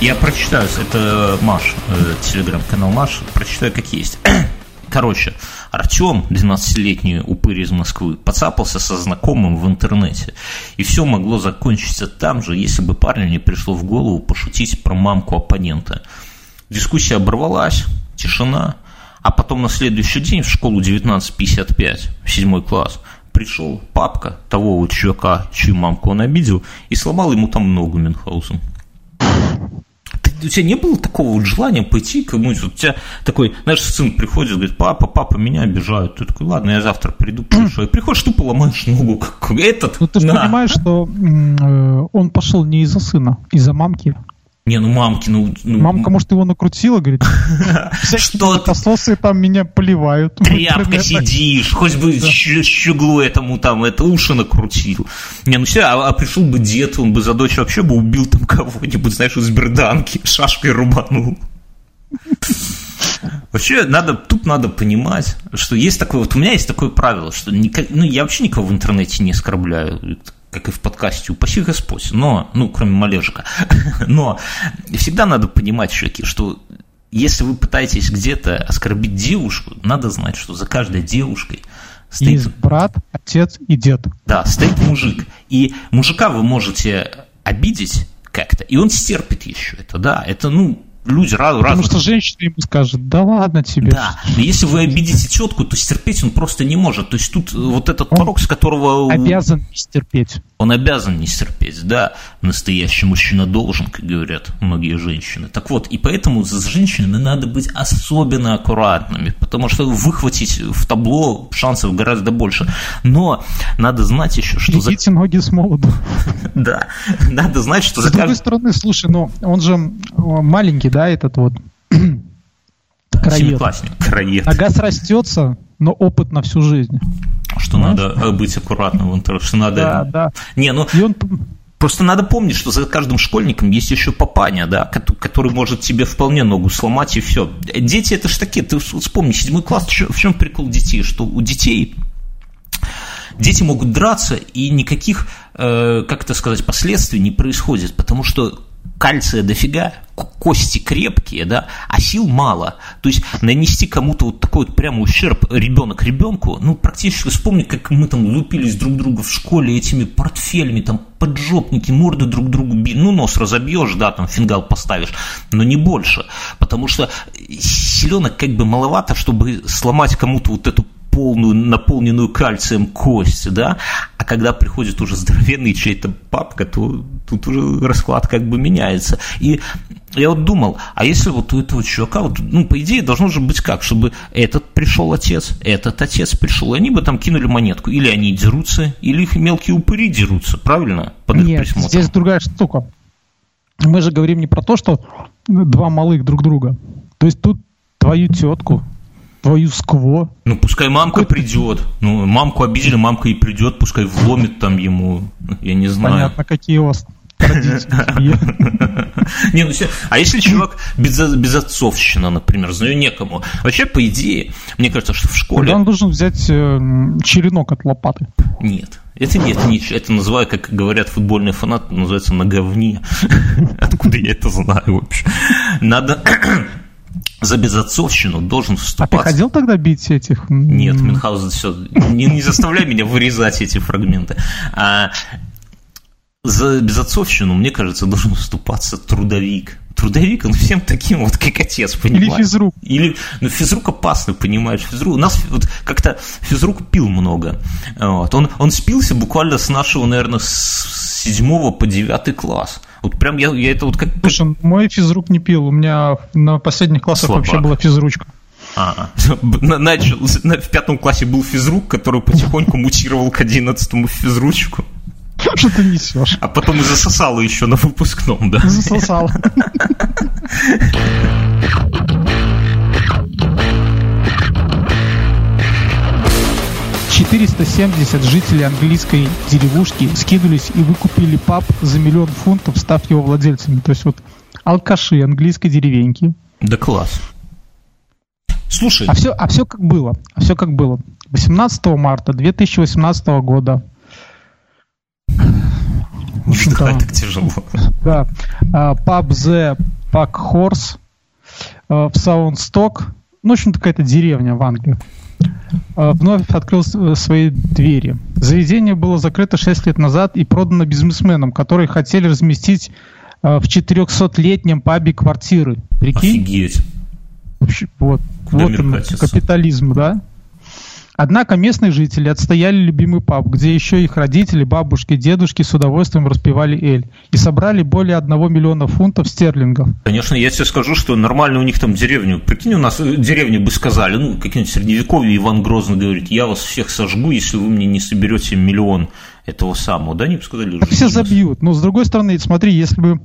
A: Я прочитаю, это Маш, э, телеграм-канал Маш, прочитаю как есть. Короче, Артем, 12-летний упырь из Москвы, поцапался со знакомым в интернете. И все могло закончиться там же, если бы парню не пришло в голову пошутить про мамку оппонента. Дискуссия оборвалась, тишина, а потом на следующий день в школу 1955, в седьмой класс, пришел папка того вот чувака, чью мамку он обидел, и сломал ему там ногу Мюнхгаузен у тебя не было такого вот желания пойти кому-нибудь, вот у тебя такой, знаешь, сын приходит, говорит, папа, папа, меня обижают. Ты такой, ладно, я завтра приду, пришло. И приходишь, ты поломаешь ногу, как этот.
B: Ну ты же понимаешь, что э, он пошел не из-за сына, из-за мамки.
A: Не, ну мамки, ну... ну...
B: Мамка, может, его накрутила, говорит, что ты? там меня поливают.
A: Тряпка сидишь, хоть бы щеглу этому там, это уши накрутил. Не, ну все, а, а пришел бы дед, он бы за дочь вообще бы убил там кого-нибудь, знаешь, из берданки, шашкой рубанул. Вообще, надо, тут надо понимать, что есть такое, вот у меня есть такое правило, что никак, ну, я вообще никого в интернете не оскорбляю как и в подкасте, упаси Господь, но, ну, кроме малежика, но всегда надо понимать, чуваки, что если вы пытаетесь где-то оскорбить девушку, надо знать, что за каждой девушкой
B: стоит... Есть брат, отец и дед.
A: Да, стоит мужик. И мужика вы можете обидеть как-то, и он стерпит еще это, да, это, ну, люди разные.
B: Потому что женщина ему скажет, да ладно тебе.
A: Да, но если вы обидите тетку, то стерпеть он просто не может. То есть тут вот этот он порог, с которого...
B: обязан не стерпеть.
A: Он обязан не стерпеть, да. Настоящий мужчина должен, как говорят многие женщины. Так вот, и поэтому за женщинами надо быть особенно аккуратными, потому что выхватить в табло шансов гораздо больше. Но надо знать еще, что...
B: Идите за... ноги с молоду.
A: Да, надо знать, что.
B: С другой стороны, слушай, но он же маленький, да, этот вот
A: краед. краед.
B: Нога срастется, но опыт на всю жизнь.
A: Что Понимаешь? надо э, быть аккуратным в интернете, что надо...
B: Да, да.
A: Не, ну... И он... Просто надо помнить, что за каждым школьником есть еще папаня, да, который может тебе вполне ногу сломать и все. Дети это ж такие, ты вспомни, седьмой класс, в чем прикол детей, что у детей дети могут драться, и никаких, э, как это сказать, последствий не происходит, потому что кальция дофига, кости крепкие, да, а сил мало. То есть нанести кому-то вот такой вот прямо ущерб ребенок ребенку, ну, практически вспомни, как мы там лупились друг друга в школе этими портфелями, там, поджопники, морды друг другу били. Ну, нос разобьешь, да, там, фингал поставишь, но не больше. Потому что селенок как бы маловато, чтобы сломать кому-то вот эту полную, наполненную кальцием кость, да, а когда приходит уже здоровенный чей-то папка, то тут уже расклад как бы меняется. И я вот думал, а если вот у этого чувака, вот, ну, по идее, должно же быть как, чтобы этот пришел отец, этот отец пришел, и они бы там кинули монетку. Или они дерутся, или их мелкие упыри дерутся, правильно?
B: Под Нет, присмотром. здесь другая штука. Мы же говорим не про то, что два малых друг друга. То есть тут твою тетку, твою скво.
A: Ну, пускай мамка Какой придет. Ну, мамку обидели, мамка и придет, пускай вломит там ему, я не знаю.
B: Понятно, какие у вас
A: Не, ну а если чувак без, безотцовщина, например, знаю некому, вообще, по идее, мне кажется, что в школе...
B: Тогда он должен взять э, черенок от лопаты.
A: Нет, это нет, не, это называю, как говорят футбольные фанаты, называется на говне. Откуда я это знаю вообще? Надо за безотцовщину должен вступать.
B: А ты ходил тогда бить этих?
A: Нет, Мюнхгаузен все. Не, не заставляй меня вырезать эти фрагменты. А, за безотцовщину, мне кажется, должен вступаться трудовик. Трудовик, он всем таким вот, как отец, понимаешь?
B: Или физрук.
A: Или, ну, физрук опасный, понимаешь? Физрук, у нас вот как-то физрук пил много. Вот. Он, он спился буквально с нашего, наверное, с седьмого по девятый класс. Вот прям я, я это вот как...
B: Слушай, мой физрук не пил, у меня на последних классах Слабак. вообще была физручка.
A: А, начал, в пятом классе был физрук, который потихоньку мутировал к одиннадцатому физручку.
B: Что ты несешь?
A: А потом и засосало еще на выпускном, да?
B: Засосал. 470 жителей английской деревушки скинулись и выкупили паб за миллион фунтов, став его владельцами. То есть вот алкаши английской деревеньки.
A: Да класс. Слушай.
B: А все, а все как было. А все как было. 18 марта 2018 года.
A: Ну Вздыхать так тяжело.
B: Да. А, паб The Pack Horse в Саундсток. Ну, в общем, какая-то деревня в Англии вновь открыл э, свои двери. Заведение было закрыто 6 лет назад и продано бизнесменам, которые хотели разместить а, в 400-летнем пабе квартиры.
A: Прикинь? Офигеть.
B: Вот, вот он, капитализм, да? Однако местные жители отстояли любимый паб, где еще их родители, бабушки, дедушки с удовольствием распивали эль. И собрали более одного миллиона фунтов стерлингов.
A: Конечно, я тебе скажу, что нормально у них там деревню. Прикинь, у нас э, деревни бы сказали, ну, какие-нибудь средневековье, Иван Грозный говорит, я вас всех сожгу, если вы мне не соберете миллион этого самого. Да, они бы сказали.
B: Так все забьют. Но с другой стороны, смотри, если бы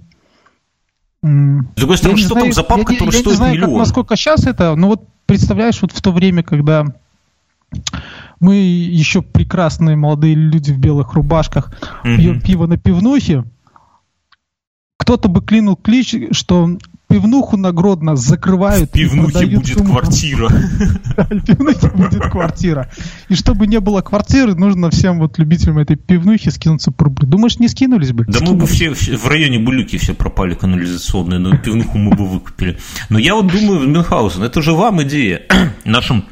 A: с другой стороны, что знаю, там за паб, я, который я стоит не знаю, миллион? Как,
B: насколько сейчас это, но вот представляешь, вот в то время, когда мы еще прекрасные молодые люди в белых рубашках mm-hmm. пьем пиво на пивнухе. Кто-то бы клинул клич, что пивнуху нагродно закрывают.
A: В пивнухе будет ему... квартира.
B: В пивнухе будет квартира. И чтобы не было квартиры, нужно всем вот любителям этой пивнухи скинуться по рублю. Думаешь, не скинулись бы?
A: Да мы бы все в районе Булюки все пропали канализационные, но пивнуху мы бы выкупили. Но я вот думаю, Мюнхгаузен, это же вам идея, нашим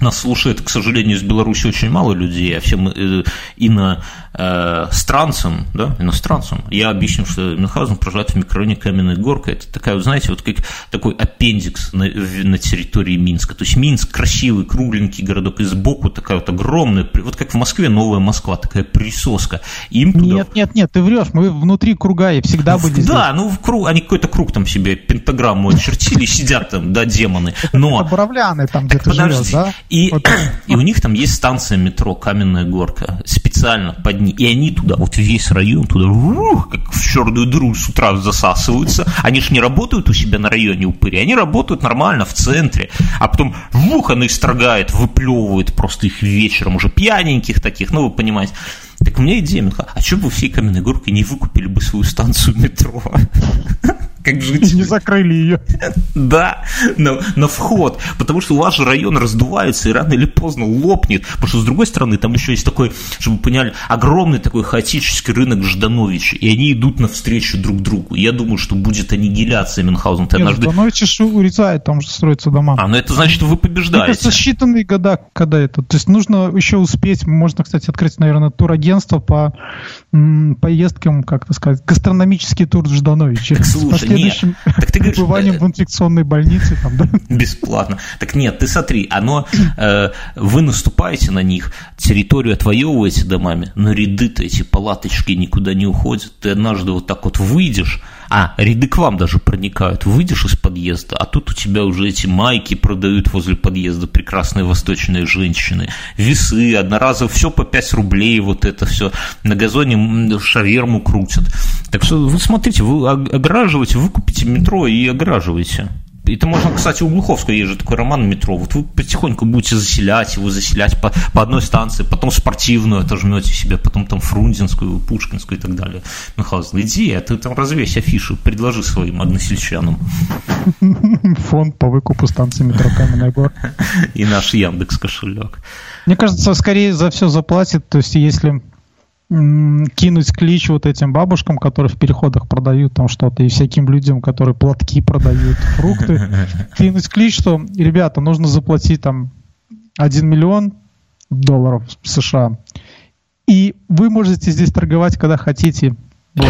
A: нас слушает, к сожалению, из Беларуси очень мало людей, а всем э, иностранцам, да, иностранцам, я объясню, что Мюнхгаузен проживает в микрорайоне Каменная Горка. Это такая, вот, знаете, вот как такой аппендикс на, на территории Минска. То есть Минск красивый, кругленький городок, и сбоку такая вот огромная, вот как в Москве новая Москва, такая присоска.
B: Им туда... Нет, нет, нет, ты врешь, мы внутри круга и всегда были
A: здесь. Да, ну в круг, они какой-то круг там себе, пентаграмму очертили, сидят там, да, демоны. Но...
B: Это Боровляны там где-то живет, да?
A: И, вот. и у них там есть станция метро Каменная Горка, специально под ней. И они туда, вот весь район туда, ух, как в черную дыру с утра засасываются. Они же не работают у себя на районе упыри, они работают нормально в центре. А потом, вух, она истрогает, выплевывает просто их вечером, уже пьяненьких таких, ну, вы понимаете. Так у меня идея, а что бы вы всей Каменной Горкой не выкупили бы свою станцию метро?
B: как жить. И не закрыли ее.
A: Да, на, на вход. Потому что же район раздувается и рано или поздно лопнет. Потому что, с другой стороны, там еще есть такой, чтобы вы поняли, огромный такой хаотический рынок Ждановича. И они идут навстречу друг другу. Я думаю, что будет аннигиляция Мюнхгаузен.
B: Нет, однажды... Жданович же урезает, там же строятся дома.
A: А, ну это значит, вы побеждаете. Мне
B: кажется, считанные года, когда это. То есть нужно еще успеть, можно, кстати, открыть, наверное, турагентство по м, поездкам, как то сказать, гастрономический тур в Ждановиче.
A: Так слушай,
B: следующим
A: так ты говоришь,
B: пребыванием в инфекционной больнице. Там, да?
A: Бесплатно. Так нет, ты смотри, оно, э, вы наступаете на них, территорию отвоевываете домами, но ряды-то эти палаточки никуда не уходят. Ты однажды вот так вот выйдешь, а, ряды к вам даже проникают. Выйдешь из подъезда, а тут у тебя уже эти майки продают возле подъезда прекрасные восточные женщины. Весы, одноразово, все по 5 рублей, вот это все. На газоне шаверму крутят. Так что вы смотрите, вы ограживаете, вы купите метро и ограживаете. Это можно, кстати, у Глуховского есть же такой роман «Метро». Вот вы потихоньку будете заселять его, заселять по, по одной станции, потом спортивную отожмете себе, потом там Фрунзенскую, Пушкинскую и так далее. Михаил, иди, а ты там развесь афишу, предложи своим односельчанам.
B: Фонд по выкупу станции метро Каменная Гора.
A: И наш Яндекс кошелек.
B: Мне кажется, скорее за все заплатит, то есть если кинуть клич вот этим бабушкам, которые в переходах продают там что-то, и всяким людям, которые платки продают, фрукты, кинуть клич, что, ребята, нужно заплатить там 1 миллион долларов США, и вы можете здесь торговать, когда хотите. Вот.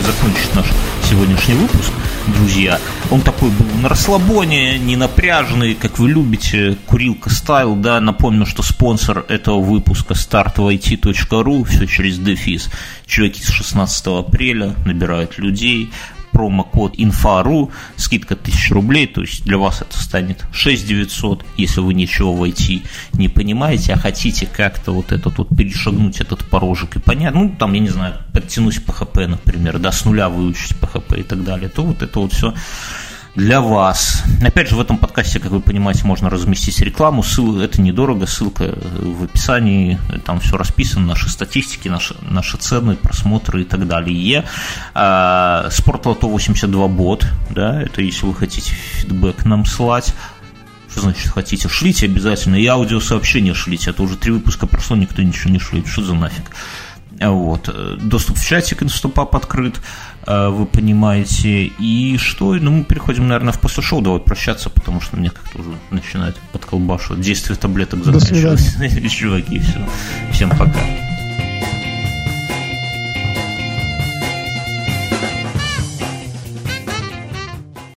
A: закончить наш сегодняшний выпуск друзья. Он такой был на расслабоне, не напряженный, как вы любите, курилка стайл, да. Напомню, что спонсор этого выпуска startовit.ru, все через дефис. Чуваки с 16 апреля набирают людей, промокод инфару, скидка 1000 рублей, то есть для вас это станет 6900, если вы ничего в IT не понимаете, а хотите как-то вот этот вот перешагнуть этот порожек и понять, ну там, я не знаю, подтянуть PHP, например, да, с нуля выучить PHP и так далее, то вот это вот все для вас. Опять же, в этом подкасте, как вы понимаете, можно разместить рекламу. Ссылка, это недорого, ссылка в описании. Там все расписано, наши статистики, наши, наши цены, просмотры и так далее. А, Спортлото 82 бот, да, это если вы хотите фидбэк нам слать. Что значит хотите? Шлите обязательно. И аудиосообщение шлите. Это уже три выпуска прошло, никто ничего не шлит. Что за нафиг? Вот. Доступ в чатик инступап открыт. Э, вы понимаете. И что? Ну, мы переходим, наверное, в после шоу. Давай прощаться, потому что мне как-то уже начинает подколбашивать. Действие таблеток заканчивается. Чуваки, все. Всем пока.